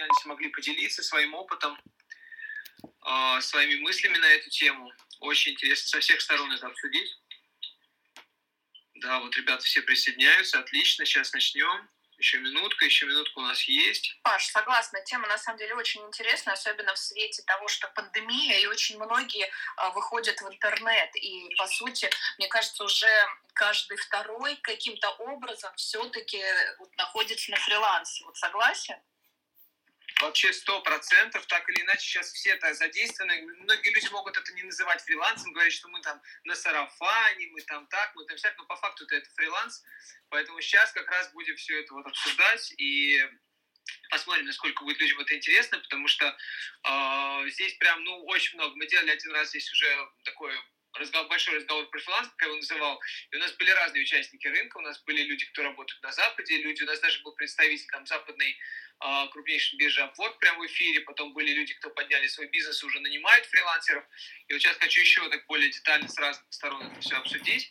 присоединялись, могли поделиться своим опытом, а, своими мыслями на эту тему. Очень интересно со всех сторон это обсудить. Да, вот ребята все присоединяются, отлично, сейчас начнем. Еще минутка, еще минутка у нас есть. Паш, согласна, тема на самом деле очень интересная, особенно в свете того, что пандемия, и очень многие а, выходят в интернет. И, по сути, мне кажется, уже каждый второй каким-то образом все-таки вот, находится на фрилансе. Вот согласен? Вообще сто процентов, так или иначе, сейчас все это задействованы. Многие люди могут это не называть фрилансом, говорить, что мы там на сарафане, мы там так, мы там всяк, но по факту это, фриланс. Поэтому сейчас как раз будем все это вот обсуждать и посмотрим, насколько будет людям это интересно, потому что э, здесь прям, ну, очень много. Мы делали один раз здесь уже такой разговор, большой разговор про фриланс, как его называл, и у нас были разные участники рынка, у нас были люди, кто работают на Западе, люди, у нас даже был представитель там западной а, крупнейшей биржи Upwork прямо в эфире, потом были люди, кто подняли свой бизнес и уже нанимают фрилансеров, и вот сейчас хочу еще так более детально с разных сторон это все обсудить,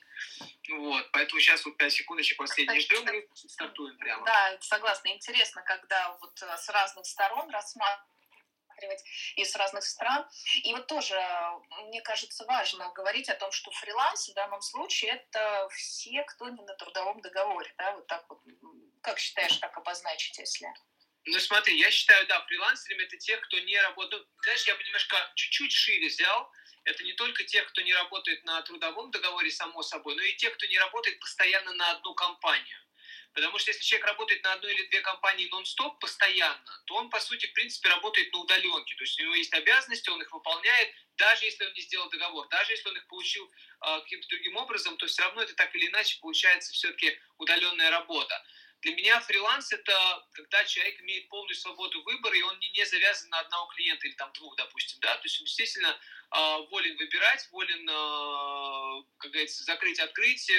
вот, поэтому сейчас вот 5 секундочек последний ждем и стартуем прямо. Да, согласна, интересно, когда вот э, с разных сторон рассматривать рассматривать из разных стран. И вот тоже, мне кажется, важно говорить о том, что фриланс в данном случае это все, кто не на трудовом договоре. Да? Вот так вот, как считаешь, так обозначить, если... Ну смотри, я считаю, да, фрилансерами это те, кто не работает. Ну, знаешь, я бы немножко чуть-чуть шире взял. Это не только те, кто не работает на трудовом договоре, само собой, но и те, кто не работает постоянно на одну компанию. Потому что если человек работает на одной или две компании нон-стоп постоянно, то он, по сути, в принципе, работает на удаленке. То есть у него есть обязанности, он их выполняет, даже если он не сделал договор, даже если он их получил э, каким-то другим образом, то все равно это так или иначе получается все-таки удаленная работа. Для меня фриланс – это когда человек имеет полную свободу выбора, и он не, не завязан на одного клиента или там двух, допустим, да, то есть он действительно э, волен выбирать, волен, э, как говорится, закрыть, открыть,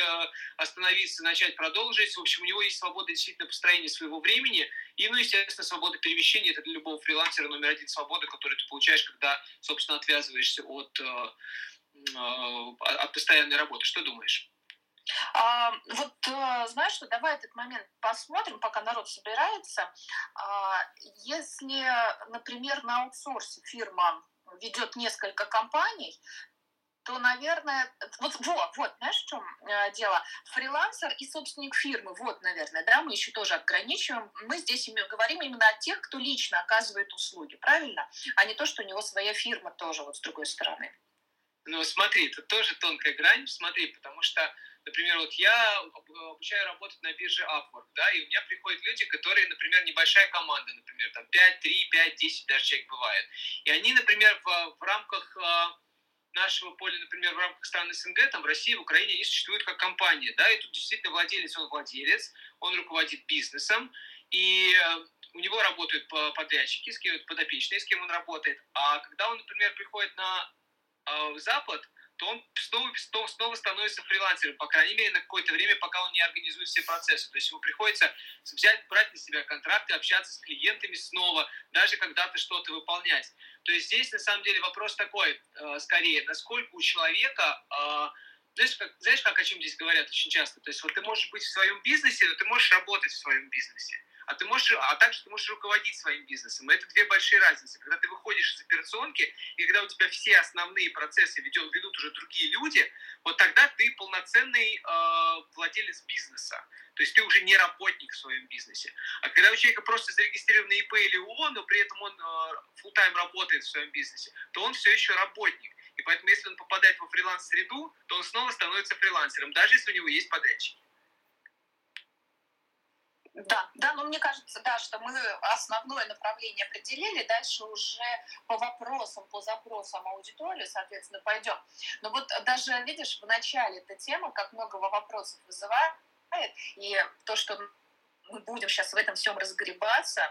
остановиться, начать, продолжить. В общем, у него есть свобода действительно построения своего времени, и, ну, естественно, свобода перемещения – это для любого фрилансера номер один свобода, которую ты получаешь, когда, собственно, отвязываешься от, э, от постоянной работы. Что думаешь? А, вот э, знаешь что, давай этот момент посмотрим, пока народ собирается. А, если, например, на аутсорсе фирма ведет несколько компаний, то, наверное, вот, вот, вот, знаешь, в чем э, дело? Фрилансер и собственник фирмы, вот, наверное, да, мы еще тоже ограничиваем. Мы здесь говорим именно о тех, кто лично оказывает услуги, правильно? А не то, что у него своя фирма тоже, вот с другой стороны. Ну, смотри, это тоже тонкая грань, смотри, потому что Например, вот я обучаю работать на бирже Upwork, да, и у меня приходят люди, которые, например, небольшая команда, например, там 5, 3, 5, 10 даже человек бывает. И они, например, в, в рамках а, нашего поля, например, в рамках стран СНГ, там, в России, в Украине, они существуют как компания, да, и тут действительно владелец, он владелец, он руководит бизнесом, и э, у него работают подрядчики, с кем подопечные, с кем он работает. А когда он, например, приходит на э, Запад, то он снова, снова становится фрилансером, по крайней мере, на какое-то время, пока он не организует все процессы. То есть ему приходится взять, брать на себя контракты, общаться с клиентами снова, даже когда-то что-то выполнять. То есть здесь, на самом деле, вопрос такой, э, скорее, насколько у человека... Э, знаешь как, знаешь, как о чем здесь говорят очень часто? То есть вот ты можешь быть в своем бизнесе, но ты можешь работать в своем бизнесе а, ты можешь, а также ты можешь руководить своим бизнесом. И это две большие разницы. Когда ты выходишь из операционки, и когда у тебя все основные процессы ведет, ведут уже другие люди, вот тогда ты полноценный э, владелец бизнеса. То есть ты уже не работник в своем бизнесе. А когда у человека просто зарегистрировано ИП или ООО, но при этом он э, full тайм работает в своем бизнесе, то он все еще работник. И поэтому, если он попадает во фриланс-среду, то он снова становится фрилансером, даже если у него есть подрядчики. Да, да, но мне кажется, да, что мы основное направление определили, дальше уже по вопросам, по запросам аудитории, соответственно, пойдем. Но вот даже, видишь, в начале эта тема, как много вопросов вызывает, и то, что мы будем сейчас в этом всем разгребаться,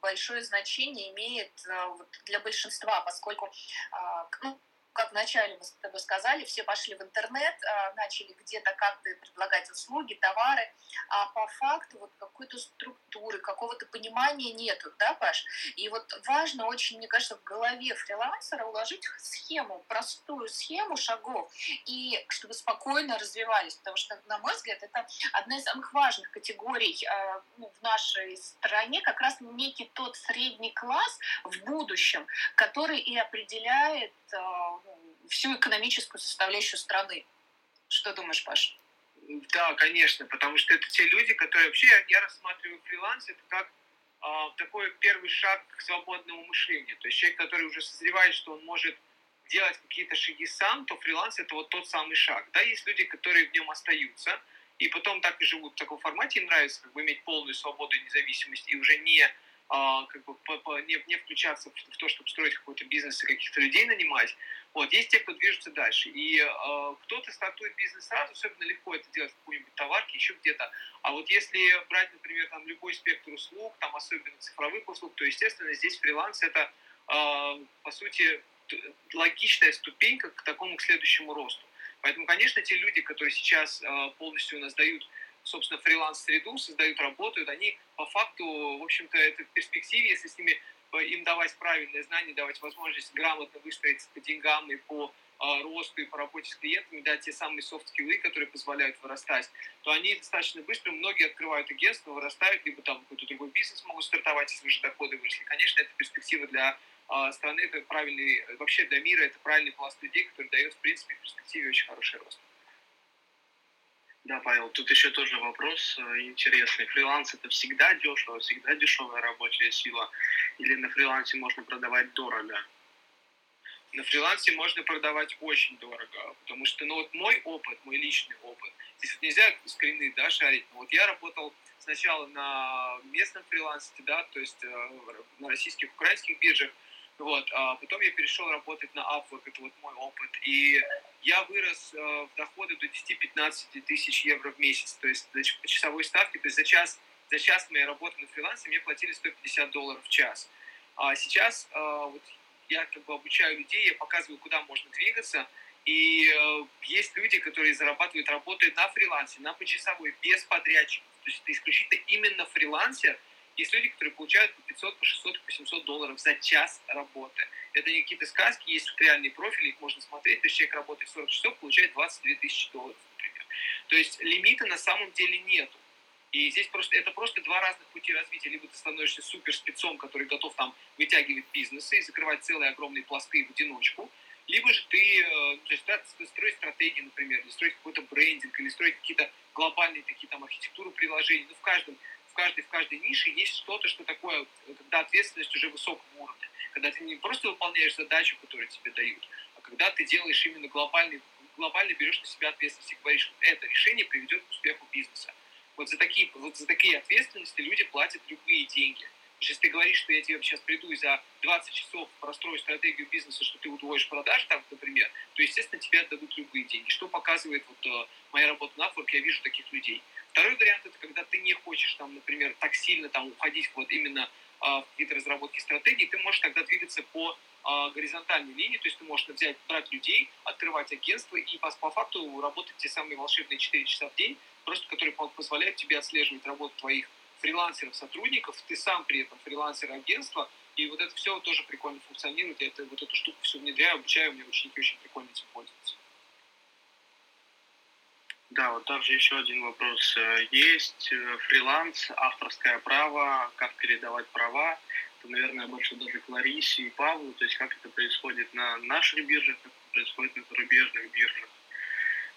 большое значение имеет э, для большинства, поскольку а, ну, как вначале мы с тобой сказали, все пошли в интернет, а, начали где-то как-то предлагать услуги, товары, а по факту вот какой-то структуры, какого-то понимания нету, да, Паш? И вот важно очень, мне кажется, в голове фрилансера уложить схему, простую схему шагов, и чтобы спокойно развивались, потому что, на мой взгляд, это одна из самых важных категорий а, ну, в нашей стране, как раз некий тот средний класс в будущем, который и определяет а, всю экономическую составляющую страны. Что думаешь, Паша? Да, конечно, потому что это те люди, которые вообще я, рассматриваю фриланс это как а, такой первый шаг к свободному мышлению. То есть человек, который уже созревает, что он может делать какие-то шаги сам, то фриланс это вот тот самый шаг. Да, есть люди, которые в нем остаются и потом так и живут в таком формате, им нравится как бы иметь полную свободу и независимость и уже не а, как бы по, по, не, не включаться в, в то, чтобы строить какой-то бизнес и каких-то людей нанимать. Вот, есть те, кто движется дальше. И э, кто-то стартует бизнес сразу, особенно легко это делать в какой-нибудь товарке, еще где-то. А вот если брать, например, там любой спектр услуг, там особенно цифровых услуг, то, естественно, здесь фриланс это, э, по сути, логичная ступенька к такому к следующему росту. Поэтому, конечно, те люди, которые сейчас э, полностью у нас дают собственно, фриланс-среду, создают, работают, они по факту, в общем-то, это в перспективе, если с ними э, им давать правильные знания, давать возможность грамотно выстроиться по деньгам и по э, росту и по работе с клиентами, дать те самые софт-скиллы, которые позволяют вырастать, то они достаточно быстро, многие открывают агентство, вырастают, либо там какой-то другой бизнес могут стартовать, если уже доходы выросли. Конечно, это перспектива для э, страны, это правильный, вообще для мира, это правильный пласт людей, который дает, в принципе, в перспективе очень хороший рост. Да, Павел, тут еще тоже вопрос э, интересный. Фриланс это всегда дешево, всегда дешевая рабочая сила? Или на фрилансе можно продавать дорого? На фрилансе можно продавать очень дорого, потому что, ну вот мой опыт, мой личный опыт, здесь вот нельзя скрины, да, шарить, но вот я работал сначала на местном фрилансе, да, то есть э, на российских, украинских биржах, вот, а потом я перешел работать на Upwork, это вот мой опыт. И я вырос э, в доходы до 10-15 тысяч евро в месяц, то есть по часовой ставке, то есть за час, за час моей работы на фрилансе мне платили 150 долларов в час. А сейчас э, вот я как бы обучаю людей, я показываю, куда можно двигаться, и э, есть люди, которые зарабатывают, работают на фрилансе, на почасовой, без подрядчиков. То есть это исключительно именно фрилансер, есть люди, которые получают по 500, по 600, по 700 долларов за час работы. Это не какие-то сказки, есть реальные профили, их можно смотреть. То есть человек работает 40 часов, получает 22 тысячи долларов, например. То есть лимита на самом деле нету. И здесь просто, это просто два разных пути развития. Либо ты становишься супер спецом, который готов там вытягивать бизнесы и закрывать целые огромные пласты в одиночку, либо же ты, э, то есть, да, строить стратегии, например, или строить какой-то брендинг, или строить какие-то глобальные такие там архитектуру приложений. Ну, в каждом каждой, в каждой нише есть что-то, что такое, когда ответственность уже высокого уровня. Когда ты не просто выполняешь задачу, которую тебе дают, а когда ты делаешь именно глобальный, глобально берешь на себя ответственность и говоришь, это решение приведет к успеху бизнеса. Вот за такие, вот за такие ответственности люди платят любые деньги. Если ты говоришь, что я тебе сейчас приду и за 20 часов прострою стратегию бизнеса, что ты удвоишь продажи, там, например, то, естественно, тебе отдадут любые деньги. Что показывает вот, э, моя работа на Upwork, я вижу таких людей. Второй вариант это когда ты не хочешь там, например, так сильно там уходить вот именно а, в какие-то разработки стратегий, ты можешь тогда двигаться по а, горизонтальной линии, то есть ты можешь взять, брать людей, открывать агентство и по, по факту работать те самые волшебные 4 часа в день, просто которые позволяют тебе отслеживать работу твоих фрилансеров, сотрудников, ты сам при этом фрилансер агентства, и вот это все тоже прикольно функционирует, я это, вот эту штуку все внедряю, обучаю, у меня ученики очень прикольно этим пользуются. Да, вот также еще один вопрос. Э, есть э, фриланс, авторское право, как передавать права? Это, наверное, больше даже к Ларисе и Павлу, то есть как это происходит на наших биржах, как это происходит на зарубежных биржах.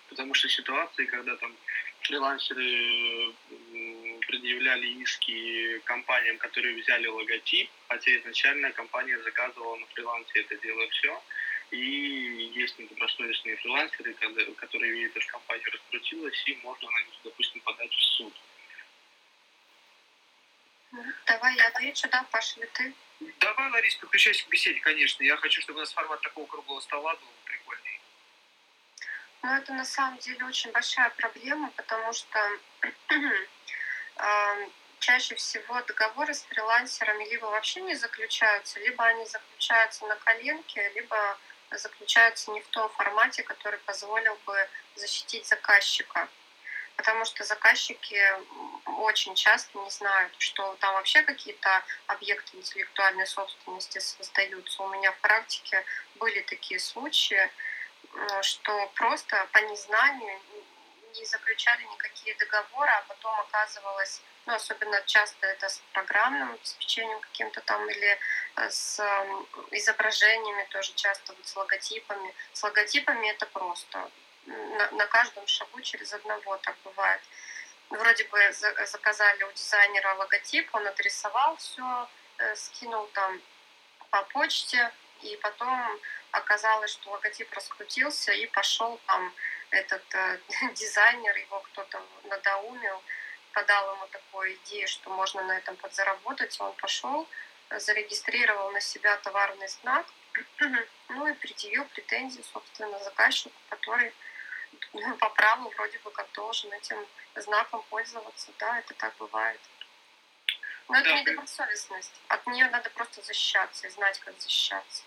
Потому что ситуации, когда там фрилансеры предъявляли иски компаниям, которые взяли логотип, хотя изначально компания заказывала на фрилансе это дело все, и есть недобросовестные фрилансеры, которые видят, что компания раскрутилась, и можно на них, допустим, подать в суд. Давай я отвечу, да, Паша, или ты? Давай, Ларис, подключайся к беседе, конечно. Я хочу, чтобы у нас формат такого круглого стола был прикольный. Ну, это на самом деле очень большая проблема, потому что чаще всего договоры с фрилансерами либо вообще не заключаются, либо они заключаются на коленке, либо заключаются не в том формате, который позволил бы защитить заказчика. Потому что заказчики очень часто не знают, что там вообще какие-то объекты интеллектуальной собственности создаются. У меня в практике были такие случаи, что просто по незнанию не заключали никакие договоры, а потом оказывалось, ну, особенно часто это с программным обеспечением каким-то там или э, с изображениями тоже часто, вот с логотипами. С логотипами это просто на, на каждом шагу через одного так бывает. Вроде бы заказали у дизайнера логотип, он отрисовал все, э, скинул там по почте, и потом оказалось, что логотип раскрутился и пошел там этот э, дизайнер, его кто-то надоумил, подал ему такую идею, что можно на этом подзаработать, он пошел, зарегистрировал на себя товарный знак, ну и предъявил претензии, собственно, заказчику, который ну, по праву вроде бы как должен этим знаком пользоваться. Да, это так бывает. Но это да, недобросовестность. От нее надо просто защищаться и знать, как защищаться.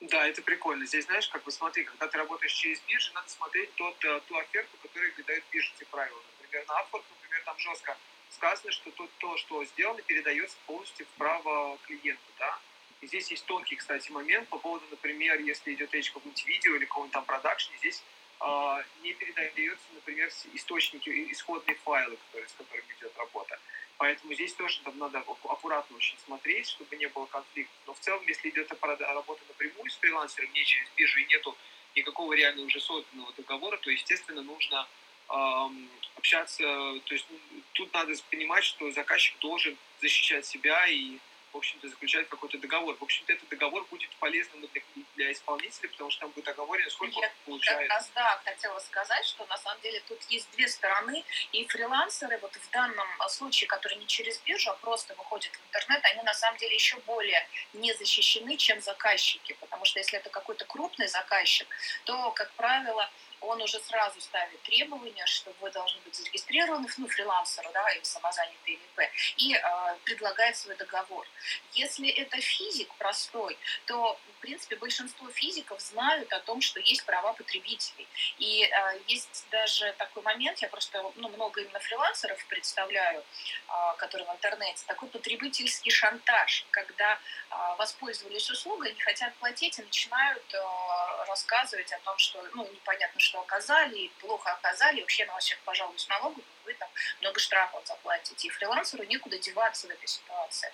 Да, это прикольно. Здесь, знаешь, как бы смотри, когда ты работаешь через биржи, надо смотреть тот, э, ту оферту, которую дают биржи, эти правила. Например, на Upwork, например, там жестко сказано, что то, то, что сделано, передается полностью в право клиенту, да. И здесь есть тонкий, кстати, момент по поводу, например, если идет речь о каком-нибудь видео или каком-нибудь там продакшне, здесь э, не передается, например, источники, исходные файлы, которые, с которыми идет работа. Поэтому здесь тоже там надо аккуратно очень смотреть, чтобы не было конфликтов. Но в целом, если идет работа напрямую с фрилансером, не через биржу и нету никакого реально уже созданного договора, то, естественно, нужно эм, общаться. То есть ну, тут надо понимать, что заказчик должен защищать себя и в общем-то, заключать какой-то договор. В общем-то, этот договор будет полезным для, для исполнителя, потому что там будет оговорено, сколько Я получается. как раз, да, хотела сказать, что на самом деле тут есть две стороны, и фрилансеры вот в данном случае, которые не через биржу, а просто выходят в интернет, они на самом деле еще более не защищены, чем заказчики, потому что если это какой-то крупный заказчик, то, как правило, он уже сразу ставит требования, что вы должны быть зарегистрированы, ну, фрилансеру, да, или самозанятый ИП, и э, предлагает свой договор. Если это физик простой, то, в принципе, большинство физиков знают о том, что есть права потребителей. И э, есть даже такой момент, я просто ну, много именно фрилансеров представляю, э, которые в интернете, такой потребительский шантаж, когда э, воспользовались услугой, не хотят платить и начинают э, рассказывать о том, что, ну, непонятно, что оказали, плохо оказали, вообще на вас всех пожалуюсь налогу, вы там много штрафов заплатите. И фрилансеру некуда деваться в этой ситуации.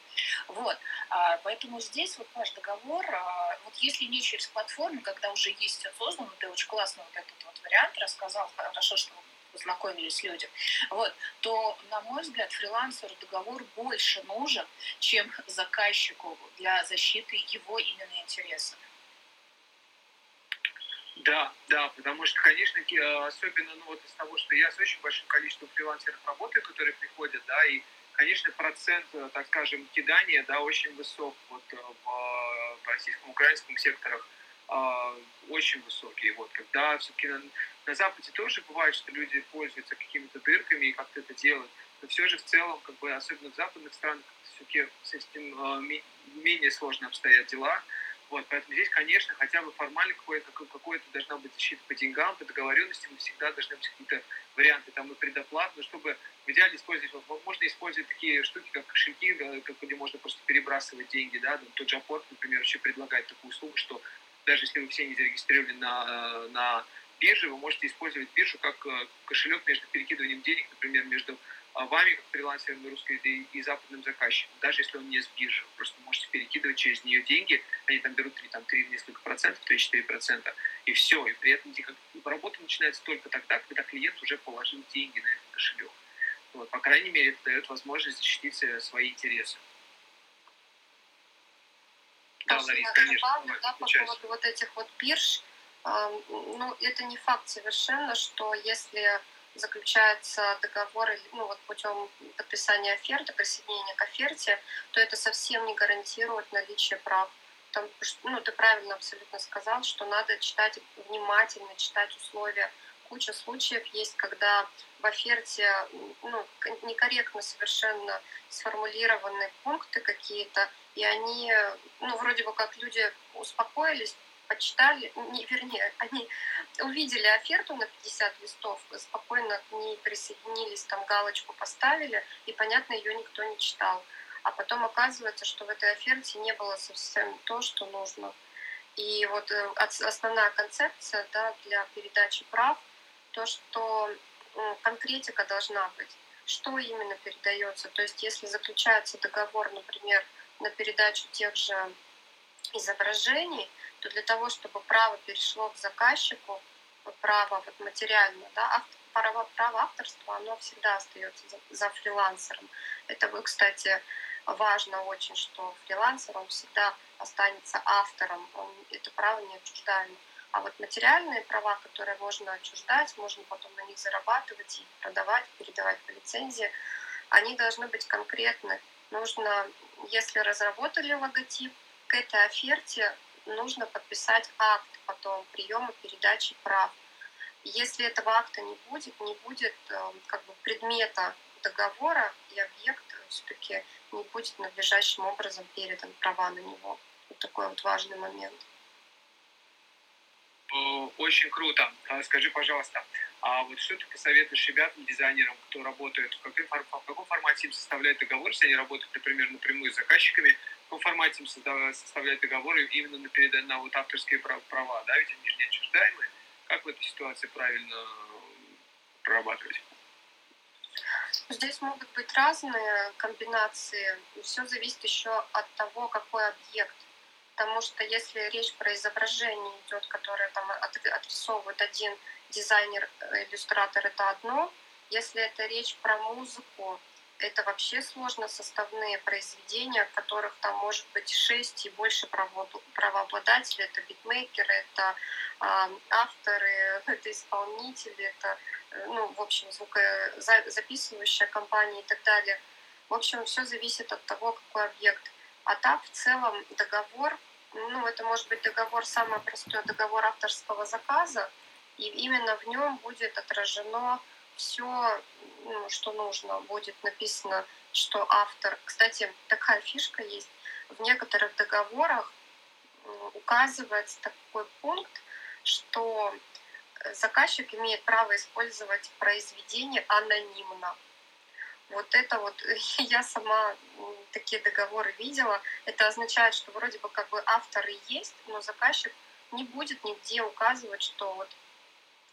Вот. А, поэтому здесь вот ваш договор, а, вот если не через платформу, когда уже есть все создано, ты очень классно вот этот вот вариант рассказал, хорошо, что познакомились люди, вот, то, на мой взгляд, фрилансеру договор больше нужен, чем заказчику для защиты его именно интересов. Да, да, потому что, конечно, э, особенно ну, вот из того, что я с очень большим количеством фрилансеров работаю, которые приходят, да, и, конечно, процент, э, так скажем, кидания, да, очень высок вот э, в, российском, украинском секторах, очень высокий. Вот, когда все-таки на, на Западе тоже бывает, что люди пользуются какими-то дырками и как-то это делают, но все же в целом, как бы, особенно в западных странах, все-таки с этим менее сложно обстоят дела. Вот, поэтому здесь, конечно, хотя бы формально какое-то какое должна быть защита по деньгам, по договоренности, мы всегда должны быть какие-то варианты там и предоплат, но чтобы в идеале использовать, можно использовать такие штуки, как кошельки, как, где можно просто перебрасывать деньги, да, тот же Апорт, например, вообще предлагает такую услугу, что даже если вы все не зарегистрированы на, на бирже, вы можете использовать биржу как э, кошелек между перекидыванием денег, например, между вами, как фрилансером русской и, и западным заказчиком, даже если он не с биржи, вы просто можете перекидывать через нее деньги, они там берут 3, там, 3 несколько процентов, 3-4 процента, и все, и при этом работа начинается только тогда, когда клиент уже положил деньги на этот кошелек. Вот, по крайней мере, это дает возможность защитить э, свои интересы. Да, Ларис, конечно. Добавлю, да, по поводу вот этих вот бирж, ну, это не факт совершенно, что если заключается договор ну, вот путем подписания оферты, присоединения к оферте, то это совсем не гарантирует наличие прав. Там, ну, ты правильно абсолютно сказал, что надо читать внимательно, читать условия. Куча случаев есть, когда в оферте ну, некорректно совершенно сформулированы пункты какие-то, и они, ну, вроде бы как люди успокоились, почитали, не, вернее, они увидели оферту на 50 листов, спокойно к ней присоединились, там галочку поставили, и, понятно, ее никто не читал. А потом оказывается, что в этой оферте не было совсем то, что нужно. И вот э, основная концепция да, для передачи прав, то, что конкретика должна быть, что именно передается. То есть если заключается договор, например, на передачу тех же изображений, то для того, чтобы право перешло к заказчику, право вот материальное, да, автор, право, право авторства, оно всегда остается за, за фрилансером. Это, кстати, важно очень, что фрилансер, он всегда останется автором, он это право не отчуждаемо. А вот материальные права, которые можно отчуждать, можно потом на них зарабатывать и продавать, передавать по лицензии, они должны быть конкретны. Нужно, если разработали логотип, к этой оферте нужно подписать акт потом приема передачи прав. Если этого акта не будет, не будет э, как бы предмета договора, и объект все-таки не будет надлежащим образом передан права на него. Вот такой вот важный момент. Очень круто. А скажи, пожалуйста, а вот что ты посоветуешь ребятам, дизайнерам, кто работает, в каком, в каком формате им составляют договор, если они работают, например, напрямую с заказчиками, каком формате им составляют договоры именно на, перед, на вот авторские права, да, ведь они же не. Как в этой ситуации правильно прорабатывать? Здесь могут быть разные комбинации. Все зависит еще от того, какой объект. Потому что если речь про изображение идет, которое там отрисовывает один дизайнер, э, иллюстратор, это одно. Если это речь про музыку, это вообще сложно составные произведения, в которых там может быть 6 и больше правообладателей. Это битмейкеры, это э, авторы, это исполнители, это ну, в общем, звукозаписывающая компания и так далее. В общем, все зависит от того, какой объект. А так, в целом, договор, ну, это может быть договор, самый простой договор авторского заказа, и именно в нем будет отражено все, ну, что нужно. Будет написано, что автор... Кстати, такая фишка есть. В некоторых договорах указывается такой пункт, что заказчик имеет право использовать произведение анонимно. Вот это вот, я сама такие договоры видела. Это означает, что вроде бы как бы автор и есть, но заказчик не будет нигде указывать, что вот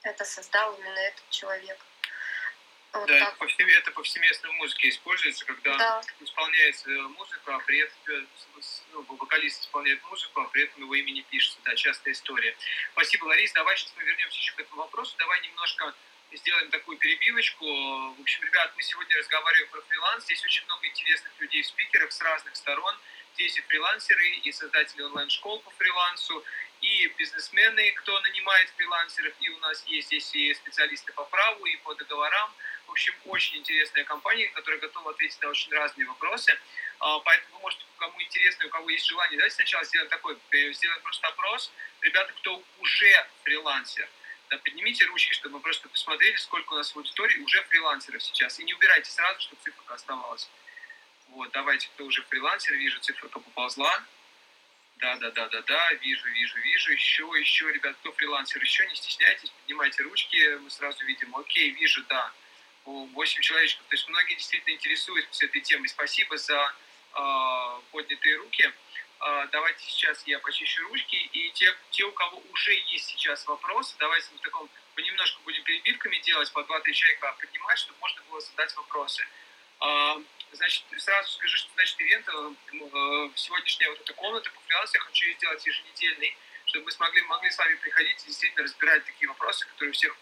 это создал именно этот человек. Вот да, так. это, повсеместно, в музыке используется, когда да. исполняется музыка, а при этом ну, вокалист исполняет музыку, а при этом его имя не пишется. Да, частая история. Спасибо, Ларис. Давай сейчас мы вернемся еще к этому вопросу. Давай немножко сделаем такую перебивочку. В общем, ребят, мы сегодня разговариваем про фриланс. Здесь очень много интересных людей, спикеров с разных сторон. Здесь и фрилансеры, и создатели онлайн-школ по фрилансу, и бизнесмены, кто нанимает фрилансеров, и у нас есть здесь и специалисты по праву, и по договорам. В общем, очень интересная компания, которая готова ответить на очень разные вопросы. А, поэтому вы можете, кому интересно, у кого есть желание, давайте сначала сделаем такой, э, сделаем просто опрос. Ребята, кто уже фрилансер, да, поднимите ручки, чтобы мы просто посмотрели, сколько у нас в аудитории уже фрилансеров сейчас. И не убирайте сразу, чтобы цифра оставалась. Вот, давайте, кто уже фрилансер, вижу, цифра поползла. Да, да, да, да, да, вижу, вижу, вижу. Еще, еще, ребят, кто фрилансер, еще не стесняйтесь, поднимайте ручки, мы сразу видим. Окей, вижу, да. 8 человечков. То есть многие действительно интересуются этой темой. Спасибо за э, поднятые руки. Э, давайте сейчас я почищу ручки. И те, те, у кого уже есть сейчас вопросы, давайте мы в таком понемножку будем перебивками делать, по 2-3 человека поднимать, чтобы можно было задать вопросы. Э, значит, сразу скажу, что значит ивент, э, сегодняшняя вот эта комната по фрилансу я хочу сделать еженедельный, чтобы мы смогли, могли с вами приходить и действительно разбирать такие вопросы, которые у всех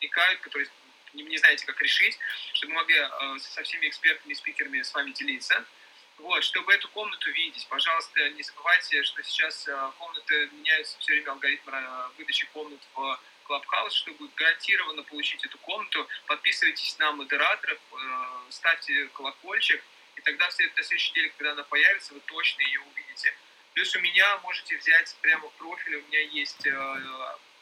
возникают, которые не, не знаете, как решить, чтобы мы могли э, со всеми экспертами и спикерами с вами делиться. Вот, чтобы эту комнату видеть, пожалуйста, не забывайте, что сейчас э, комнаты меняются все время алгоритм э, выдачи комнат в Clubhouse, чтобы гарантированно получить эту комнату, подписывайтесь на модераторов, э, ставьте колокольчик, и тогда в следующей неделе, когда она появится, вы точно ее увидите. Плюс у меня можете взять прямо в профиле, у меня есть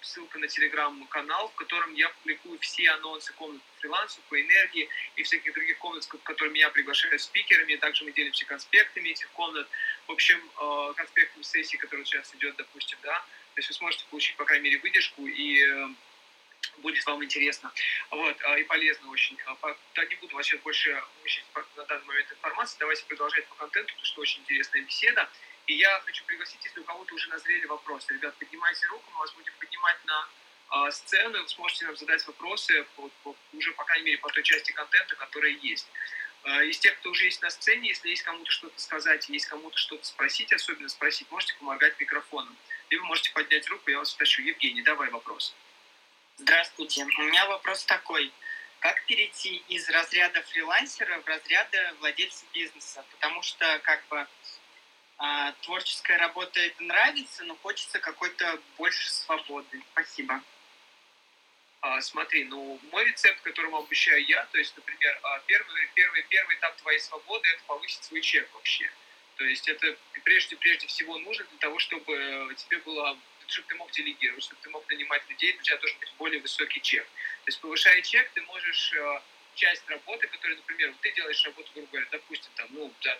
ссылка на телеграм-канал, в котором я публикую все анонсы комнат по фрилансу, по энергии и всяких других комнат, в которые меня приглашают спикерами. Также мы делимся конспектами этих комнат. В общем, э, конспектами сессии, которая сейчас идет, допустим, да. То есть вы сможете получить, по крайней мере, выдержку и э, будет вам интересно вот, и полезно очень. Да, не буду вас сейчас больше мучить на данный момент информации. Давайте продолжать по контенту, потому что очень интересная беседа. И я хочу пригласить, если у кого-то уже назрели вопросы, ребят, поднимайте руку, мы вас будем поднимать на э, сцену, и вы сможете нам задать вопросы по, по, уже, по крайней мере, по той части контента, которая есть. Э, из тех, кто уже есть на сцене, если есть кому-то что-то сказать, есть кому-то что-то спросить, особенно спросить, можете помогать микрофоном. Либо можете поднять руку, я вас спрошу. Евгений, давай вопрос. Здравствуйте. У меня вопрос такой. Как перейти из разряда фрилансера в разряд владельца бизнеса? Потому что как бы а, творческая работа это нравится, но хочется какой-то больше свободы. Спасибо. А, смотри, ну, мой рецепт, которому обучаю я, то есть, например, а, первый, первый, первый этап твоей свободы – это повысить свой чек вообще. То есть это прежде, прежде всего нужно для того, чтобы тебе было чтобы ты мог делегировать, чтобы ты мог нанимать людей, у тебя должен быть более высокий чек. То есть повышая чек, ты можешь э, часть работы, которую, например, ты делаешь работу, грубо говоря, допустим, там, ну, за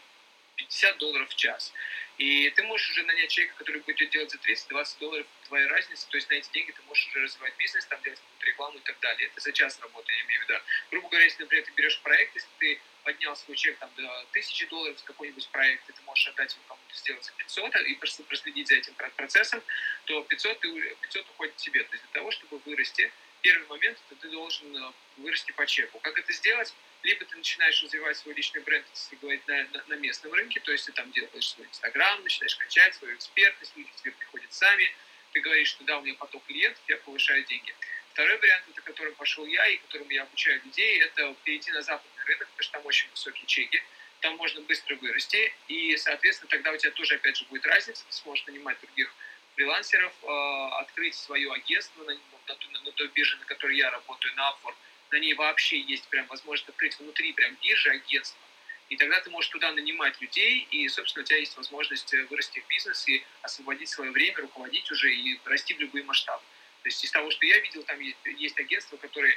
50 долларов в час. И ты можешь уже нанять человека, который будет делать за 30-20 долларов твоя разница, то есть на эти деньги ты можешь уже развивать бизнес, там делать рекламу и так далее. Это за час работы, я имею в виду. Грубо говоря, если, например, ты берешь проект, если ты поднял свой чек там, до 1000 долларов с какой-нибудь проект, и ты можешь отдать его кому-то сделать за 500 и просто проследить за этим процессом, то 500, ты, 500 уходит тебе. То есть для того, чтобы вырасти, первый момент, это ты должен э, вырасти по чеку. Как это сделать? либо ты начинаешь развивать свой личный бренд, если говорить, на, на, на местном рынке, то есть ты там делаешь свой Инстаграм, начинаешь качать свою экспертность, люди тебе приходят сами, ты говоришь, что да, у меня поток клиентов, я повышаю деньги. Второй вариант, это которым пошел я и которым я обучаю людей, это перейти на западный рынок, потому что там очень высокие чеки, там можно быстро вырасти, и, соответственно, тогда у тебя тоже, опять же, будет разница, ты сможешь нанимать других фрилансеров, э, открыть свое агентство на, на, на, той бирже, на которой я работаю, на Upwork, на ней вообще есть прям возможность открыть внутри прям биржи, агентства. И тогда ты можешь туда нанимать людей, и, собственно, у тебя есть возможность э, вырасти в бизнес и освободить свое время, руководить уже и расти в любые масштабы. То есть из того, что я видел, там есть, есть агентства, которые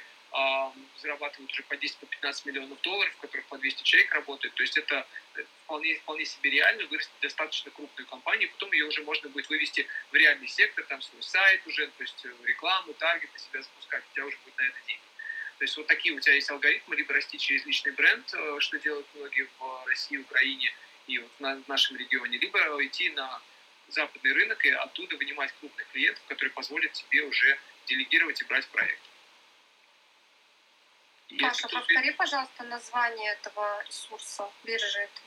зарабатывают уже по 10-15 по миллионов долларов, в которых по 200 человек работают. То есть это э, вполне, вполне себе реально вырастить достаточно крупную компанию, потом ее уже можно будет вывести в реальный сектор, там свой сайт уже, то есть э, рекламу, таргет на себя запускать, у тебя уже будет на это деньги. То есть вот такие у тебя есть алгоритмы, либо расти через личный бренд, э, что делают многие в России, Украине и вот в нашем регионе, либо идти на западный рынок и оттуда вынимать крупных клиентов, которые позволят тебе уже делегировать и брать проект. Паша, повтори, пожалуйста, название этого ресурса, биржи этой.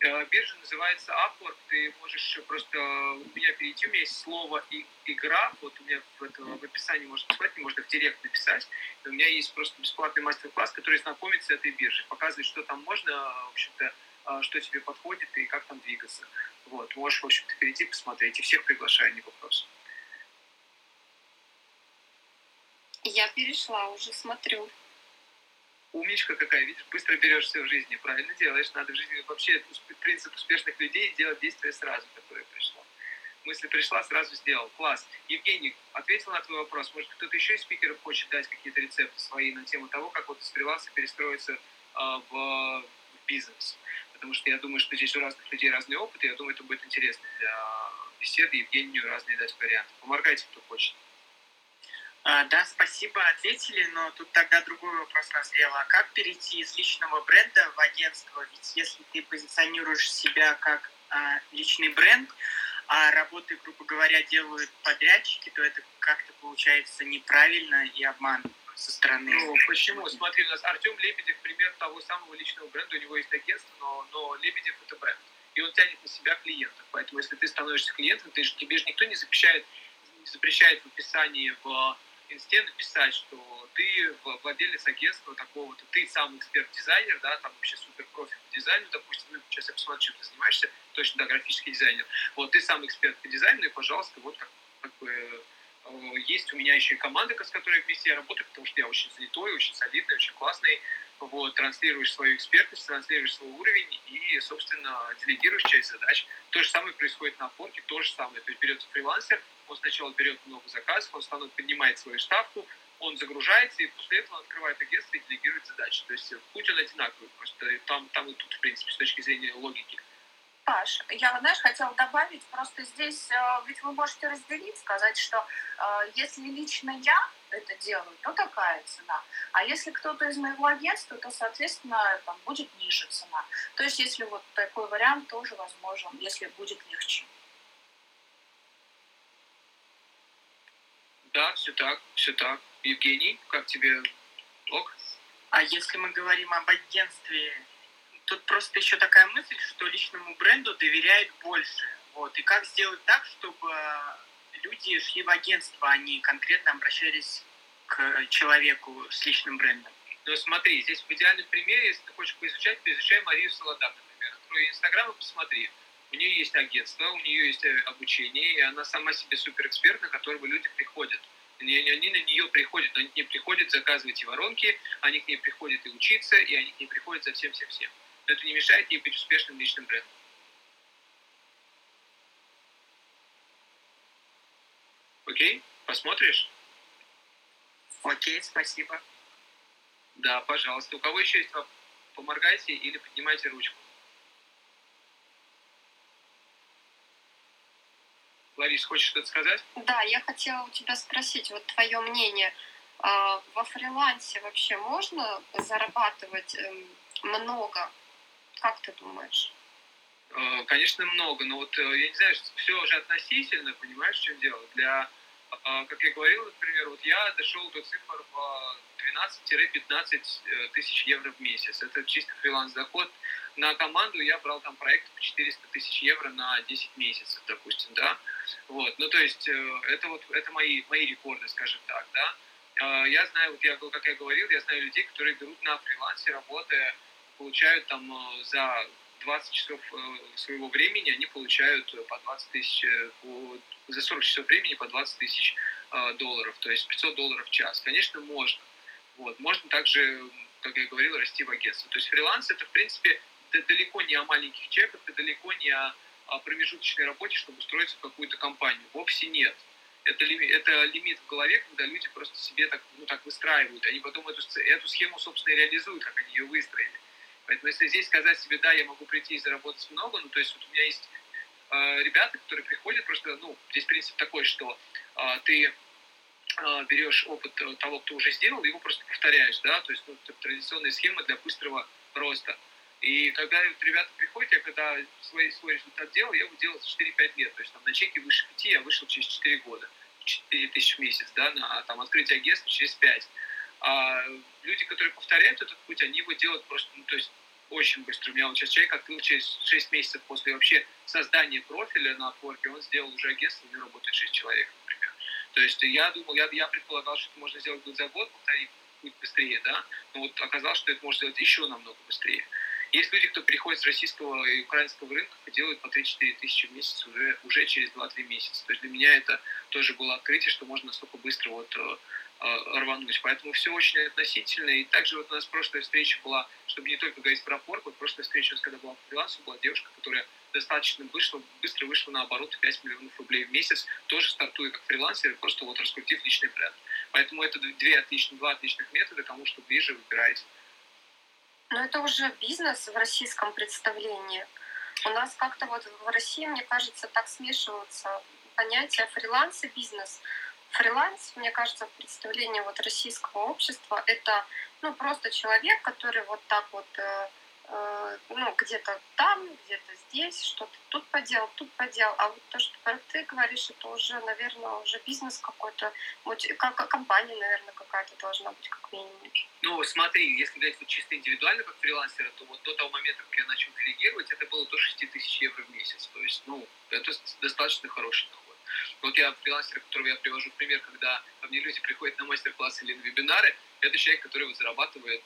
Э, биржа называется Upwork, ты можешь просто у меня перейти, у меня есть слово «игра», вот у меня в, это, в описании можно посмотреть, можно в директ написать, у меня есть просто бесплатный мастер-класс, который знакомит с этой биржей, показывает, что там можно, в общем-то, а, что тебе подходит и как там двигаться. Вот, можешь, в общем-то, перейти, посмотреть, и всех приглашаю, не вопрос. Я перешла, уже смотрю умничка какая, видишь, быстро берешь все в жизни, правильно делаешь, надо в жизни вообще принцип успешных людей делать действия сразу, которое пришло. Мысль пришла, сразу сделал. Класс. Евгений, ответил на твой вопрос. Может, кто-то еще из спикеров хочет дать какие-то рецепты свои на тему того, как вот из перестроиться э, в, в бизнес? Потому что я думаю, что здесь у разных людей разный опыт, и я думаю, это будет интересно для беседы. Евгению разные дать варианты. Поморгайте, кто хочет. А, да, спасибо, ответили, но тут тогда другой вопрос назрел. А как перейти из личного бренда в агентство? Ведь если ты позиционируешь себя как а, личный бренд, а работы, грубо говоря, делают подрядчики, то это как-то получается неправильно и обман со стороны. Ну, почему? Смотри, у нас Артем Лебедев пример того самого личного бренда, у него есть агентство, но, но Лебедев это бренд. И он тянет на себя клиентов. Поэтому если ты становишься клиентом, ты же, тебе же никто не запрещает, не запрещает в описании в инсте написать, что ты владелец агентства такого-то, ты сам эксперт-дизайнер, да, там вообще супер профи по дизайну, допустим, ну, сейчас я посмотрю, чем ты занимаешься, точно, да, графический дизайнер. Вот, ты сам эксперт по дизайну, и, пожалуйста, вот как, как бы есть у меня еще и команда, с которой вместе я работаю, потому что я очень занятой, очень солидный, очень классный. Вот, транслируешь свою экспертность, транслируешь свой уровень и, собственно, делегируешь часть задач. То же самое происходит на форке, то же самое. То есть берется фрилансер, он сначала берет много заказов, он станет поднимает свою ставку, он загружается, и после этого он открывает агентство и делегирует задачи. То есть путь он одинаковый, просто там, там и тут, в принципе, с точки зрения логики. Паш, я, знаешь, хотела добавить, просто здесь э, ведь вы можете разделить, сказать, что э, если лично я это делаю, то такая цена. А если кто-то из моего агентства, то, соответственно, там будет ниже цена. То есть, если вот такой вариант тоже возможен, если будет легче. Да, все так, все так. Евгений, как тебе ок? А если мы говорим об агентстве тут просто еще такая мысль, что личному бренду доверяют больше. Вот. И как сделать так, чтобы люди шли в агентство, а не конкретно обращались к человеку с личным брендом? Ну смотри, здесь в идеальном примере, если ты хочешь поизучать, поизучай Марию Солодак, например. Открой Инстаграм и посмотри. У нее есть агентство, у нее есть э, обучение, и она сама себе суперэксперт, на которого люди приходят. Они, они на нее приходят, но они к ней приходят заказывать и воронки, они к ней приходят и учиться, и они к ней приходят за всем-всем-всем но это не мешает ей быть успешным личным брендом. Окей? Посмотришь? Окей, спасибо. Да, пожалуйста. У кого еще есть поморгайте или поднимайте ручку. Ларис, хочешь что-то сказать? Да, я хотела у тебя спросить, вот твое мнение. А, во фрилансе вообще можно зарабатывать эм, много как ты думаешь? Э, конечно, много, но вот, э, я не знаю, все уже относительно, понимаешь, в чем дело? Для, э, как я говорил, например, вот я дошел до цифр в 12-15 тысяч евро в месяц. Это чисто фриланс-доход. На команду я брал там проект по 400 тысяч евро на 10 месяцев, допустим, да. Вот, ну то есть это вот, это мои, мои рекорды, скажем так, да. Я знаю, вот я, как я говорил, я знаю людей, которые берут на фрилансе, работая получают там э, за 20 часов э, своего времени, они получают э, по 20 тысяч, за 40 часов времени по 20 тысяч долларов, то есть 500 долларов в час. Конечно, можно. Вот. Можно также, как я говорил, расти в агентство. То есть фриланс это, в принципе, далеко не о маленьких чеках, это далеко не о промежуточной работе, чтобы устроиться в какую-то компанию. Вовсе нет. Это, это лимит в голове, когда люди просто себе так, ну, так выстраивают. Они потом эту, эту схему, собственно, и реализуют, как они ее выстроили. Поэтому если здесь сказать себе, да, я могу прийти и заработать много, ну, то есть вот у меня есть э, ребята, которые приходят, просто, ну, здесь принцип такой, что э, ты э, берешь опыт того, кто уже сделал, его просто повторяешь, да, то есть ну, это традиционная схема для быстрого роста. И когда ребята приходят, я когда свой, свой результат делал, я его делал за 4-5 лет, то есть там на чеке выше 5 я вышел через 4 года, 4 тысячи в месяц, да, на там, открытие агентства через 5. А люди, которые повторяют этот путь, они его делают просто, ну, то есть очень быстро. У меня сейчас человек открыл через 6 месяцев после вообще создания профиля на Upwork, он сделал уже агентство, у него работает 6 человек, например. То есть я думал, я, я предполагал, что это можно сделать за год, повторить быстрее, да, но вот оказалось, что это можно сделать еще намного быстрее. Есть люди, кто приходит с российского и украинского рынка и делают по 3-4 тысячи в месяц уже, уже через 2-3 месяца. То есть для меня это тоже было открытие, что можно настолько быстро вот э, Э, рвануть. Поэтому все очень относительно. И также вот у нас прошлая встреча была, чтобы не только говорить про порк, вот прошлая встреча, у нас, когда была по фрилансу, была девушка, которая достаточно вышла, быстро вышла на оборот 5 миллионов рублей в месяц, тоже стартуя как фрилансер, просто вот раскрутив личный бренд. Поэтому это две отличных, два отличных метода, кому что ближе, выбирайте. Но это уже бизнес в российском представлении. У нас как-то вот в России, мне кажется, так смешиваются понятия фриланс и бизнес фриланс, мне кажется, в представлении вот российского общества это ну, просто человек, который вот так вот э, ну, где-то там, где-то здесь, что-то тут поделал, тут поделал. А вот то, что ты говоришь, это уже, наверное, уже бизнес какой-то, как компания, наверное, какая-то должна быть, как минимум. Ну, смотри, если говорить вот чисто индивидуально, как фрилансера, то вот до того момента, как я начал делегировать, это было до 6 тысяч евро в месяц. То есть, ну, это достаточно хороший доход. Вот я фрилансер, которого я привожу пример, когда ко мне люди приходят на мастер-классы или на вебинары, это человек, который вот зарабатывает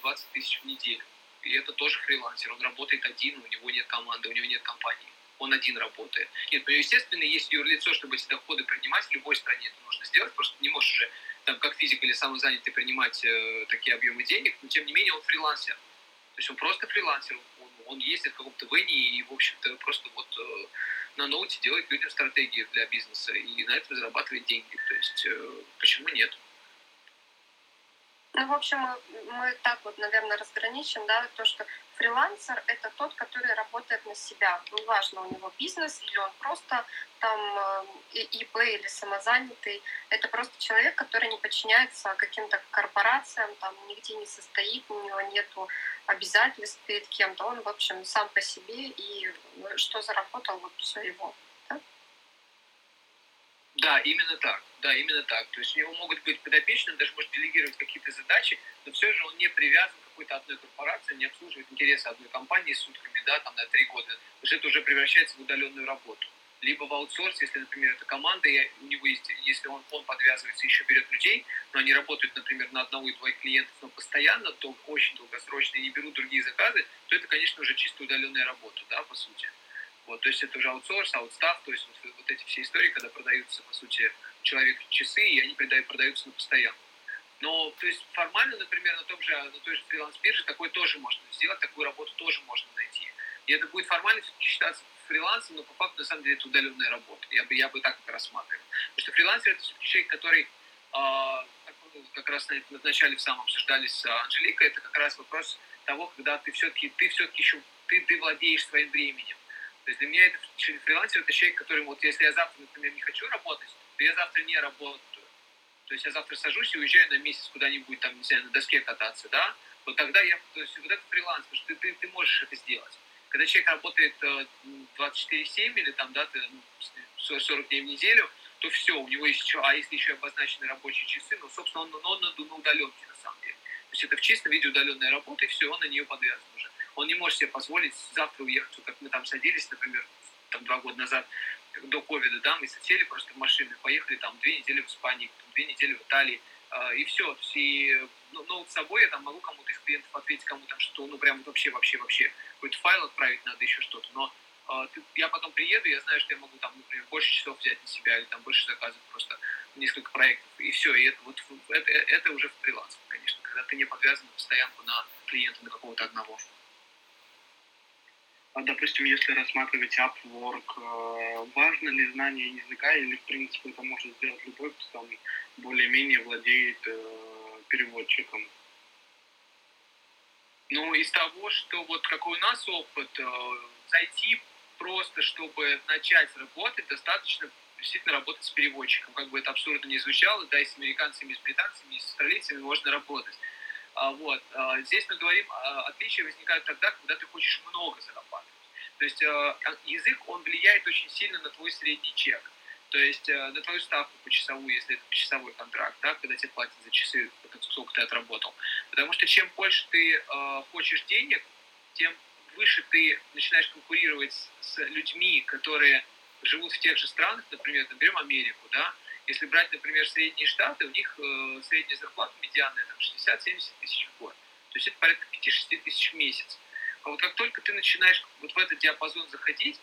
20 э, тысяч в неделю. И это тоже фрилансер. Он работает один, у него нет команды, у него нет компании. он один работает. Нет, ну, естественно, есть юрлицо, чтобы эти доходы принимать, в любой стране это нужно сделать, просто не можешь уже, там, как физик или самозанятый, принимать э, такие объемы денег, но тем не менее он фрилансер. То есть он просто фрилансер, он, он ездит в каком-то вене и, в общем-то, просто вот э, на ноуте делает людям стратегии для бизнеса и на этом зарабатывает деньги. То есть э, почему нет? Ну, в общем, мы, мы так вот, наверное, разграничим, да, то, что фрилансер — это тот, который работает на себя. Неважно, у него бизнес или он просто там э, ИП или самозанятый. Это просто человек, который не подчиняется каким-то корпорациям, там нигде не состоит, у него нету обязательств перед кем-то. Он, в общем, сам по себе и что заработал, вот все его. Да, именно так. Да, именно так. То есть у него могут быть подопечные, даже может делегировать какие-то задачи, но все же он не привязан к какой-то одной корпорации, не обслуживает интересы одной компании сутками, да, там на три года. То есть это уже превращается в удаленную работу. Либо в аутсорс, если, например, это команда, и у него есть, если он, он подвязывается, еще берет людей, но они работают, например, на одного и двоих клиентов, но постоянно, то очень долгосрочно и не берут другие заказы, то это, конечно, уже чисто удаленная работа, да, по сути. Вот, то есть это уже аутсорс, аутстав, то есть вот, вот эти все истории, когда продаются, по сути, человек часы, и они продают, продаются на постоянно. Но, то есть формально, например, на, том же, на той же фриланс-бирже такое тоже можно сделать, такую работу тоже можно найти. И это будет формально все-таки считаться фрилансом, но по факту, на самом деле, это удаленная работа. Я бы, я бы так это рассматривал. Потому что фрилансер – это все-таки человек, который, э, как, раз на, на начале в самом обсуждали с Анжеликой, это как раз вопрос того, когда ты все-таки, ты все-таки еще, ты, ты владеешь своим временем то есть для меня это фрилансер это человек, который вот если я завтра, например, не хочу работать, то я завтра не работаю. То есть я завтра сажусь и уезжаю на месяц куда-нибудь там, не знаю, на доске кататься, да, вот тогда я, то есть вот это фриланс, потому что ты, ты, ты можешь это сделать. Когда человек работает 24-7 или там, да, ты, 40 ну, дней в неделю, то все, у него есть еще, а если еще обозначены рабочие часы, ну, собственно, он, он на, на удаленке на самом деле. То есть это в чистом виде удаленная работа, и все, он на нее подвязан уже он не может себе позволить завтра уехать, как мы там садились, например, там два года назад, до ковида, да, мы сели просто в машину, поехали там две недели в Испании, две недели в Италии, э, и все. И, ну, ну, с собой я там могу кому-то из клиентов ответить, кому там что, ну, прям вообще, вообще, вообще, какой-то файл отправить надо, еще что-то, но ты, я потом приеду, я знаю, что я могу там, например, больше часов взять на себя или там больше заказов, просто несколько проектов, и все, и это вот это, это уже в фриланс, конечно, когда ты не подвязан постоянно на клиента, на какого-то одного. А, допустим, если рассматривать Upwork, э, важно ли знание языка или, в принципе, это может сделать любой, кто там более-менее владеет э, переводчиком? Ну, из того, что вот какой у нас опыт, э, зайти просто, чтобы начать работать, достаточно действительно работать с переводчиком. Как бы это абсурдно не звучало, да, и с американцами, и с британцами, и с австралийцами можно работать. А, вот. А, здесь мы говорим, а, отличия возникают тогда, когда ты хочешь много зарабатывать. То есть язык, он влияет очень сильно на твой средний чек. То есть на твою ставку по часовую, если это часовой контракт, да, когда тебе платят за часы, сколько ты отработал. Потому что чем больше ты хочешь денег, тем выше ты начинаешь конкурировать с людьми, которые живут в тех же странах, например, берем Америку, да, если брать, например, средние штаты, у них э, средняя зарплата медианная там 60-70 тысяч в год. То есть это порядка 5-6 тысяч в месяц. А вот как только ты начинаешь вот в этот диапазон заходить,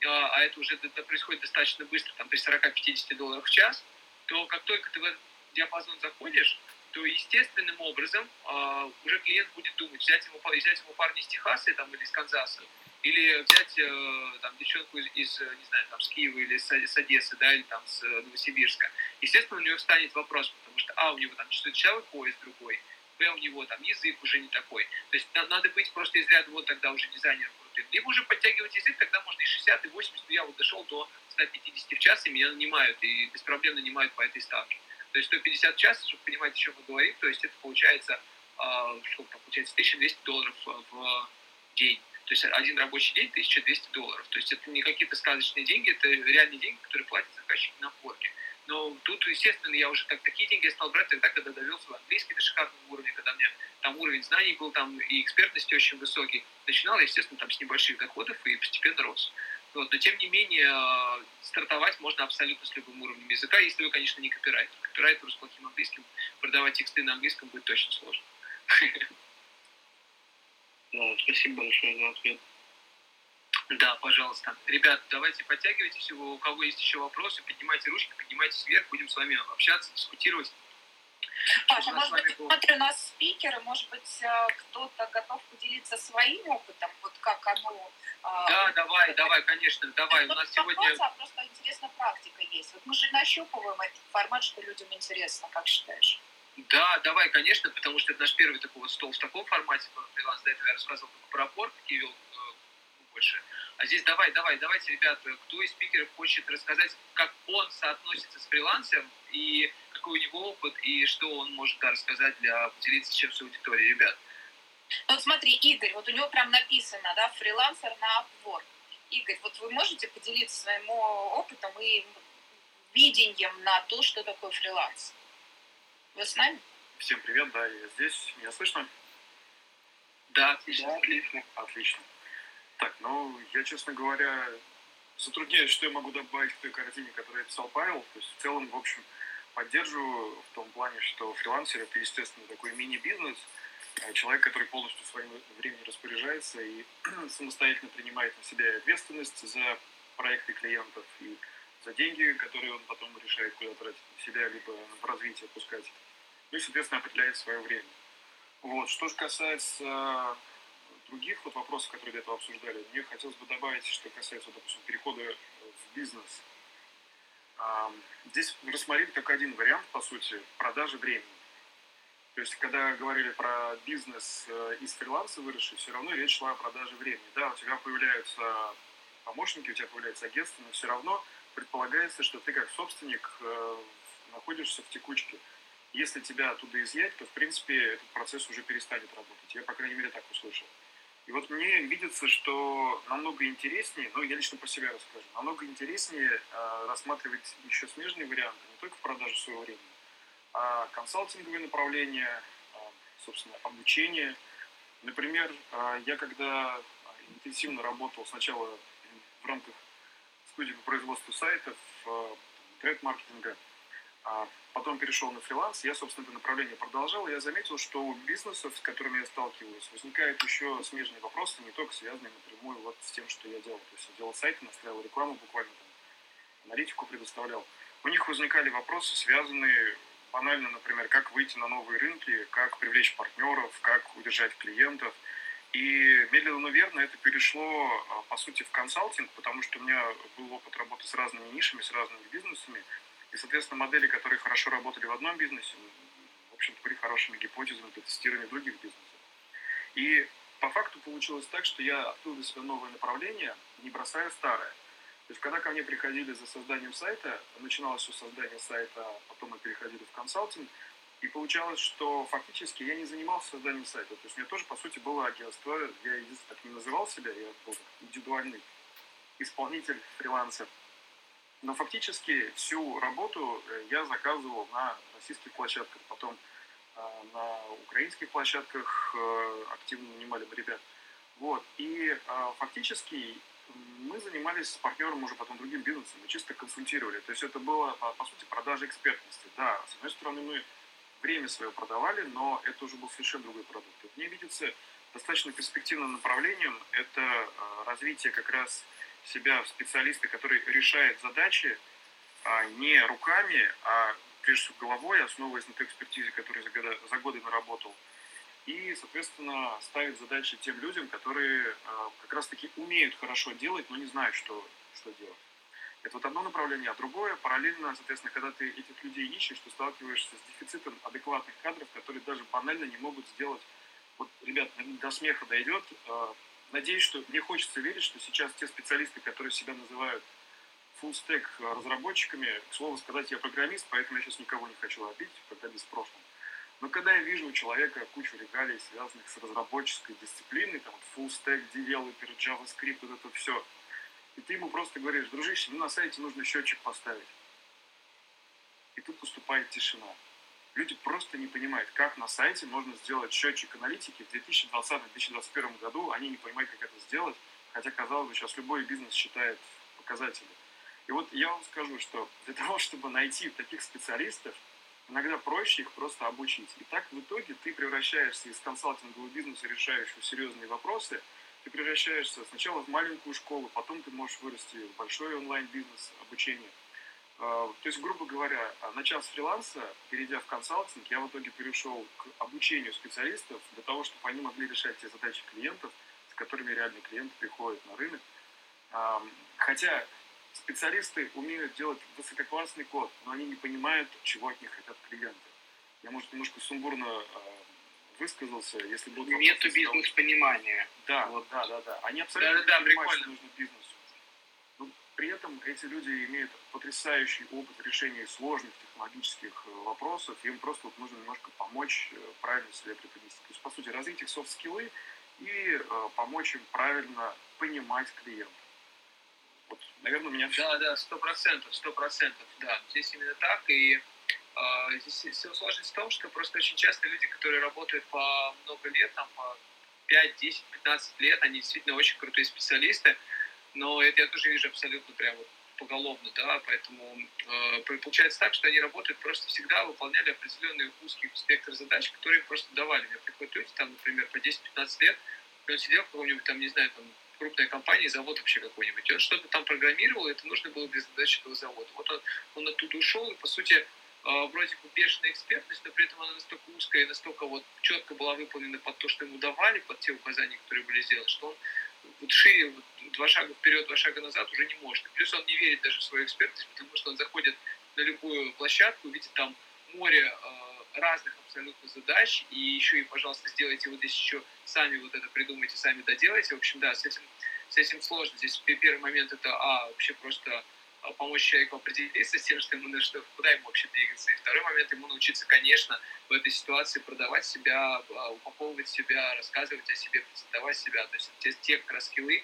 э, а это уже это происходит достаточно быстро, там при 40-50 долларах в час, то как только ты в этот диапазон заходишь, то естественным образом э, уже клиент будет думать, взять ему, взять ему парня из Техаса там, или из Канзаса, или взять э, там, девчонку из, из, э, не знаю, там, с Киева или с, с Одессы, да, или там с э, Новосибирска. Естественно, у него встанет вопрос, потому что, а, у него там часовой поезд другой, б, у него там язык уже не такой. То есть надо быть просто из ряда вот тогда уже дизайнером крутым. Либо уже подтягивать язык, тогда можно и 60, и 80, но я вот дошел до 150 в час, и меня нанимают, и без проблем нанимают по этой ставке. То есть 150 в час, чтобы понимать, о чем мы говорим, то есть это получается, э, сколько там получается, 1200 долларов в день. То есть один рабочий день 1200 долларов. То есть это не какие-то сказочные деньги, это реальные деньги, которые платят заказчики на форке. Но тут, естественно, я уже как такие деньги стал брать тогда, когда довел свой английский до шикарного уровня, когда у меня там уровень знаний был там и экспертности очень высокий. Начинал, естественно, там с небольших доходов и постепенно рос. Вот, но тем не менее, стартовать можно абсолютно с любым уровнем языка, если вы, конечно, не копирайтер. Копирайтеру с плохим английским продавать тексты на английском будет очень сложно. Да, спасибо большое за ответ. Да, пожалуйста. Ребят, давайте подтягивайтесь, у кого есть еще вопросы, поднимайте ручки, поднимайтесь вверх, будем с вами общаться, дискутировать. Паша, может быть, был... смотри, у нас спикеры, может быть, э, кто-то готов поделиться своим опытом, вот как оно... А, да, вот, давай, это... давай, конечно, давай. у нас сегодня... Вопрос, а просто интересная практика есть. Вот мы же нащупываем этот формат, что людям интересно, как считаешь? Да, давай, конечно, потому что это наш первый такой вот стол в таком формате, фриланс. До этого я рассказывал про порт, какие вел э, больше. А здесь давай, давай, давайте, ребята, кто из спикеров хочет рассказать, как он соотносится с фрилансом и какой у него опыт, и что он может да, рассказать для поделиться чем с аудиторией, ребят. Ну, вот смотри, Игорь, вот у него прям написано, да, фрилансер на Upwork. Игорь, вот вы можете поделиться своим опытом и видением на то, что такое фриланс? Вы с нами? Всем привет, да, я здесь. Меня слышно? Да, отлично. Да, отлично. Отлично. Так, ну, я, честно говоря, затрудняюсь, что я могу добавить к той картине, которую я писал Павел. То есть, в целом, в общем, поддерживаю в том плане, что фрилансер это, естественно, такой мини-бизнес, э, человек, который полностью своим временем распоряжается и самостоятельно принимает на себя ответственность за проекты клиентов и за деньги, которые он потом решает, куда тратить на себя, либо в развитие пускать. Ну и, соответственно, определяет свое время. Вот. Что же касается других вот вопросов, которые до этого обсуждали, мне хотелось бы добавить, что касается, допустим, перехода в бизнес – Здесь рассмотрели как один вариант, по сути, продажи времени. То есть, когда говорили про бизнес э, из фриланса выросший, все равно речь шла о продаже времени. Да, у тебя появляются помощники, у тебя появляется агентство, но все равно предполагается, что ты как собственник э, находишься в текучке. Если тебя оттуда изъять, то, в принципе, этот процесс уже перестанет работать. Я, по крайней мере, так услышал. И вот мне видится, что намного интереснее, ну, я лично по себе расскажу, намного интереснее э, рассматривать еще смежные варианты, не только в продаже своего времени, а консалтинговые направления, э, собственно, обучение. Например, э, я когда интенсивно работал сначала в рамках студии по производству сайтов, э, тред-маркетинга, а потом перешел на фриланс, я, собственно, это направление продолжал, я заметил, что у бизнесов, с которыми я сталкиваюсь, возникают еще смежные вопросы, не только связанные напрямую вот с тем, что я делал. То есть я делал сайты, настраивал рекламу буквально, там, аналитику предоставлял. У них возникали вопросы, связанные банально, например, как выйти на новые рынки, как привлечь партнеров, как удержать клиентов. И медленно, но верно это перешло, а, по сути, в консалтинг, потому что у меня был опыт работы с разными нишами, с разными бизнесами – и, соответственно, модели, которые хорошо работали в одном бизнесе, в общем-то, были хорошими гипотезами для тестирования других бизнесов. И по факту получилось так, что я открыл для себя новое направление, не бросая старое. То есть, когда ко мне приходили за созданием сайта, начиналось все создание сайта, потом мы переходили в консалтинг, и получалось, что фактически я не занимался созданием сайта. То есть у меня тоже, по сути, было агентство. Я единственное так не называл себя, я был индивидуальный исполнитель, фрилансер. Но фактически всю работу э, я заказывал на российских площадках, потом э, на украинских площадках э, активно нанимали ребят. Вот. И фактически мы занимались с партнером уже потом другим бизнесом, мы чисто консультировали. То есть это было, по сути, продажа экспертности. Да, с одной стороны, мы время свое продавали, но это уже был совершенно другой продукт. Вот мне видится достаточно перспективным направлением это развитие как раз себя в специалиста, который решает задачи а, не руками, а прежде всего головой, основываясь на той экспертизе, которую за годы, за годы наработал. И, соответственно, ставит задачи тем людям, которые а, как раз-таки умеют хорошо делать, но не знают, что, что делать. Это вот одно направление, а другое, параллельно, соответственно, когда ты этих людей ищешь, ты сталкиваешься с дефицитом адекватных кадров, которые даже банально не могут сделать, вот, ребят, до смеха дойдет, а, надеюсь, что мне хочется верить, что сейчас те специалисты, которые себя называют stack разработчиками, к слову сказать, я программист, поэтому я сейчас никого не хочу обидеть, программист в прошлом. Но когда я вижу у человека кучу регалий, связанных с разработческой дисциплиной, там full stack, developer, JavaScript, вот это все, и ты ему просто говоришь, дружище, ну на сайте нужно счетчик поставить. И тут поступает тишина. Люди просто не понимают, как на сайте можно сделать счетчик аналитики в 2020-2021 году. Они не понимают, как это сделать, хотя, казалось бы, сейчас любой бизнес считает показатели. И вот я вам скажу, что для того, чтобы найти таких специалистов, иногда проще их просто обучить. И так в итоге ты превращаешься из консалтингового бизнеса, решающего серьезные вопросы, ты превращаешься сначала в маленькую школу, потом ты можешь вырасти в большой онлайн-бизнес, обучение. А, то есть, грубо говоря, начав с фриланса, перейдя в консалтинг, я в итоге перешел к обучению специалистов для того, чтобы они могли решать те задачи клиентов, с которыми реальные клиенты приходят на рынок. Хотя специалисты умеют делать высококлассный код, но они не понимают, чего от них хотят клиенты. Я, может, немножко сумбурно а, высказался, если был Нету бизнес-понимания. Да, вот, да, да, да. Они абсолютно да, да, не понимают, что нужно бизнесу. При этом эти люди имеют потрясающий опыт решения сложных технологических э, вопросов, им просто вот нужно немножко помочь э, правильно себя преподнести. То есть, по сути, развить их софт-скиллы и э, помочь им правильно понимать клиента. Вот, наверное, у меня все. Да, да, сто процентов, сто процентов, да. Здесь именно так, и э, здесь все сложность в том, что просто очень часто люди, которые работают по много лет, там, по 5, 10, 15 лет, они действительно очень крутые специалисты, но это я тоже вижу абсолютно прямо поголовно, да, поэтому э, получается так, что они работают просто всегда, выполняли определенный узкий спектр задач, которые просто давали. Мне приходят люди, там, например, по 10-15 лет, и он сидел в каком-нибудь там, не знаю, там, крупной компании, завод вообще какой-нибудь, он что-то там программировал, и это нужно было для задачи этого завода. Вот он, он оттуда ушел, и, по сути, э, вроде бы бешеная экспертность, но при этом она настолько узкая и настолько вот четко была выполнена под то, что ему давали, под те указания, которые были сделаны, что он шире вот, два шага вперед, два шага назад уже не может. Плюс он не верит даже в свою экспертность, потому что он заходит на любую площадку, видит там море э, разных абсолютно задач, и еще и, пожалуйста, сделайте вот здесь еще сами вот это придумайте, сами доделайте. В общем, да, с этим, с этим сложно. Здесь первый момент это, а, вообще просто помочь человеку определиться с тем, что ему нужно, куда ему вообще двигаться. И второй момент, ему научиться, конечно, в этой ситуации продавать себя, а, упаковывать себя, рассказывать о себе, презентовать себя. То есть те, те как раз скиллы,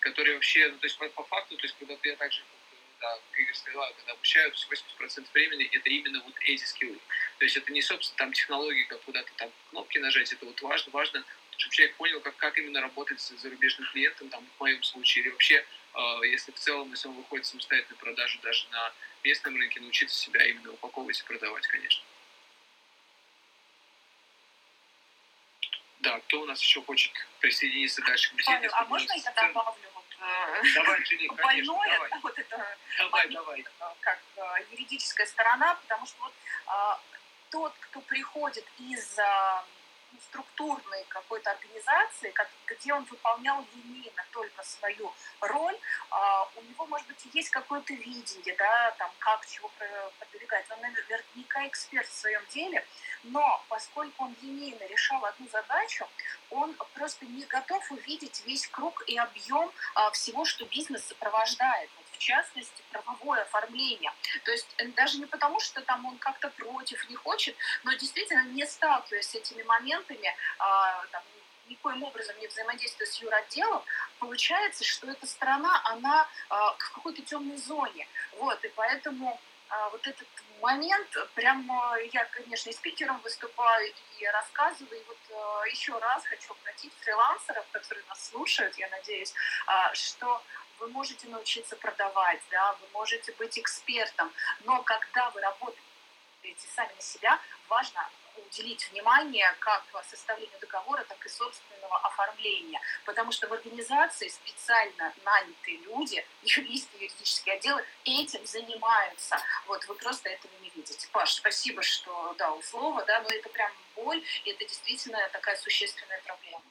которые вообще, ну, то есть по, по факту, то есть когда я также да, как Игорь сказал, когда обучают, 80% времени это именно вот эти скиллы. То есть это не, собственно, там технологии, как куда-то там кнопки нажать, это вот важно, важно, чтобы человек понял, как, как именно работать с зарубежным клиентом, там, в моем случае, или вообще, если в целом, если он выходит в самостоятельную продажу даже на местном рынке, научиться себя именно упаковывать и продавать, конечно. Да, кто у нас еще хочет присоединиться дальше к беседе? Павел, а можно я добавлю Э, давай, Жили, конечно, больное, давай. вот это давай, давай. Э, как э, юридическая сторона, потому что вот тот, кто приходит из структурной какой-то организации, где он выполнял линейно только свою роль, а, у него, может быть, есть какое-то видение, да, там, как чего продвигать. Он наверняка эксперт в своем деле, но поскольку он линейно решал одну задачу, он просто не готов увидеть весь круг и объем а, всего, что бизнес сопровождает частности, правовое оформление. То есть э, даже не потому, что там он как-то против, не хочет, но действительно не сталкиваясь с этими моментами, а, там, никоим образом не взаимодействуя с юротделом, получается, что эта страна, она а, в какой-то темной зоне. Вот, и поэтому а, вот этот момент, прям я, конечно, и спикером выступаю, и рассказываю, и вот еще раз хочу обратить фрилансеров, которые нас слушают, я надеюсь, что вы можете научиться продавать, да, вы можете быть экспертом, но когда вы работаете сами на себя, важно уделить внимание как составлению договора, так и собственного оформления. Потому что в организации специально нанятые люди, юристы, юридические отделы этим занимаются. Вот вы просто этого не видите. Паш, спасибо, что дал слово, да, но это прям боль, и это действительно такая существенная проблема.